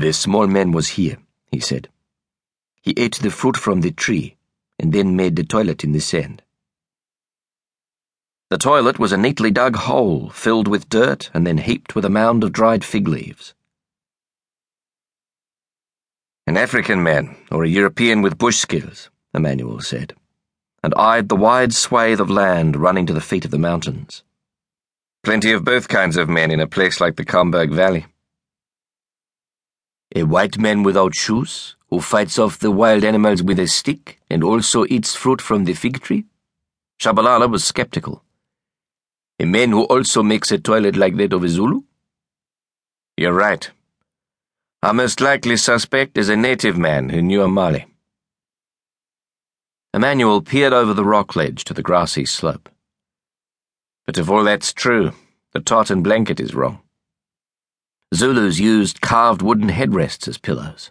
The small man was here, he said. He ate the fruit from the tree and then made the toilet in the sand. The toilet was a neatly dug hole filled with dirt and then heaped with a mound of dried fig leaves. An African man or a European with bush skills, Emmanuel said, and eyed the wide swathe of land running to the feet of the mountains. Plenty of both kinds of men in a place like the Kamberg Valley. A white man without shoes, who fights off the wild animals with a stick and also eats fruit from the fig tree? Shabalala was skeptical. A man who also makes a toilet like that of a Zulu? You're right. Our most likely suspect is a native man who knew Amahle. Emmanuel peered over the rock ledge to the grassy slope. But if all that's true, the tartan blanket is wrong. Zulus used carved wooden headrests as pillows.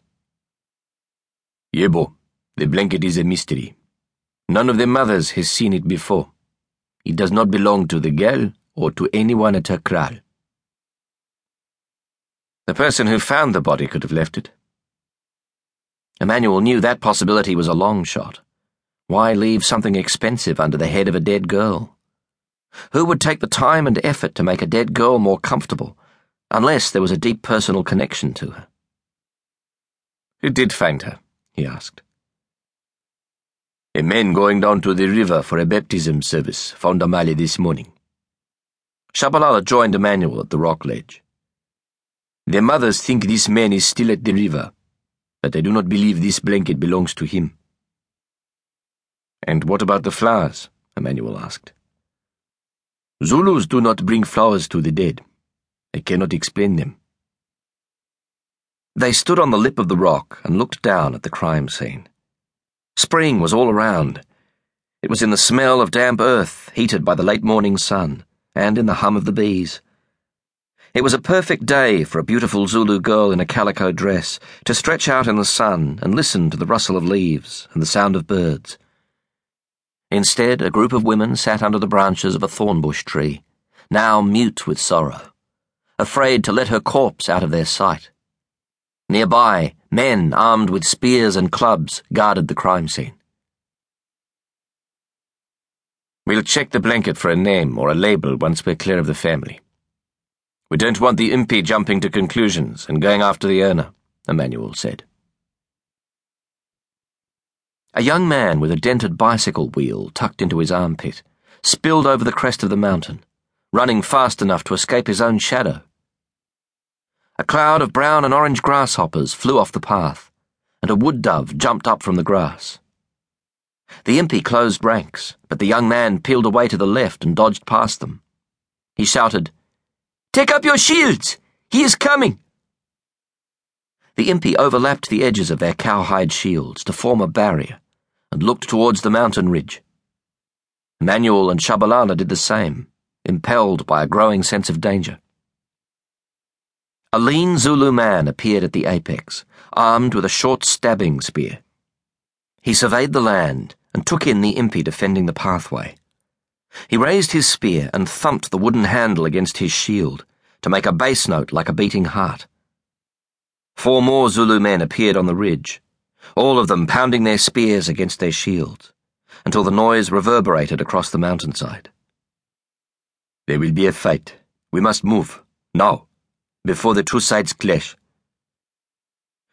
Yebo, the blanket is a mystery. None of the mothers has seen it before. It does not belong to the girl or to anyone at her kraal. The person who found the body could have left it. Emmanuel knew that possibility was a long shot. Why leave something expensive under the head of a dead girl? Who would take the time and effort to make a dead girl more comfortable, unless there was a deep personal connection to her? Who did find her? he asked. A man going down to the river for a baptism service found Amahle this morning. Shabalala joined Emmanuel at the rock ledge. Their mothers think this man is still at the river, but they do not believe this blanket belongs to him. And what about the flowers? Emmanuel asked. Zulus do not bring flowers to the dead. I cannot explain them. They stood on the lip of the rock and looked down at the crime scene. Spring was all around. It was in the smell of damp earth heated by the late morning sun, and in the hum of the bees. It was a perfect day for a beautiful Zulu girl in a calico dress to stretch out in the sun and listen to the rustle of leaves and the sound of birds. Instead, a group of women sat under the branches of a thornbush tree, now mute with sorrow, afraid to let her corpse out of their sight. Nearby, men armed with spears and clubs guarded the crime scene. We'll check the blanket for a name or a label once we're clear of the family. We don't want the impi jumping to conclusions and going after the owner, Emmanuel said. A young man with a dented bicycle wheel tucked into his armpit spilled over the crest of the mountain, running fast enough to escape his own shadow. A cloud of brown and orange grasshoppers flew off the path, and a wood dove jumped up from the grass. The impi closed ranks, but the young man peeled away to the left and dodged past them. He shouted, Take up your shields! He is coming! The impi overlapped the edges of their cowhide shields to form a barrier and looked towards the mountain ridge. Manuel and Shabalala did the same, impelled by a growing sense of danger. A lean Zulu man appeared at the apex, armed with a short stabbing spear. He surveyed the land and took in the impi defending the pathway. He raised his spear and thumped the wooden handle against his shield to make a bass note like a beating heart. Four more Zulu men appeared on the ridge, all of them pounding their spears against their shields, until the noise reverberated across the mountainside. There will be a fight. We must move. Now before the two sides clash.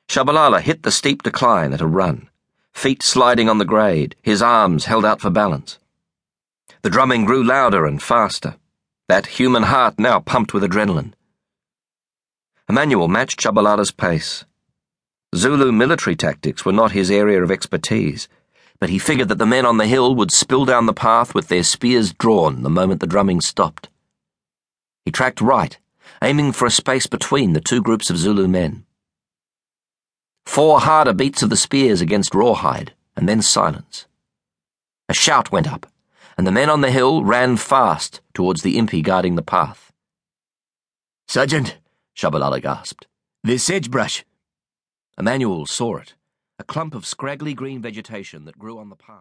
Shabalala hit the steep decline at a run, feet sliding on the grade, his arms held out for balance. The drumming grew louder and faster, that human heart now pumped with adrenaline. Emmanuel matched Shabalala's pace. Zulu military tactics were not his area of expertise, but he figured that the men on the hill would spill down the path with their spears drawn the moment the drumming stopped. He tracked right aiming for a space between the two groups of Zulu men. Four harder beats of the spears against rawhide, and then silence. A shout went up, and the men on the hill ran fast towards the impi guarding the path. Sergeant, Shabalala gasped, the sagebrush. Emmanuel saw it, a clump of scraggly green vegetation that grew on the path.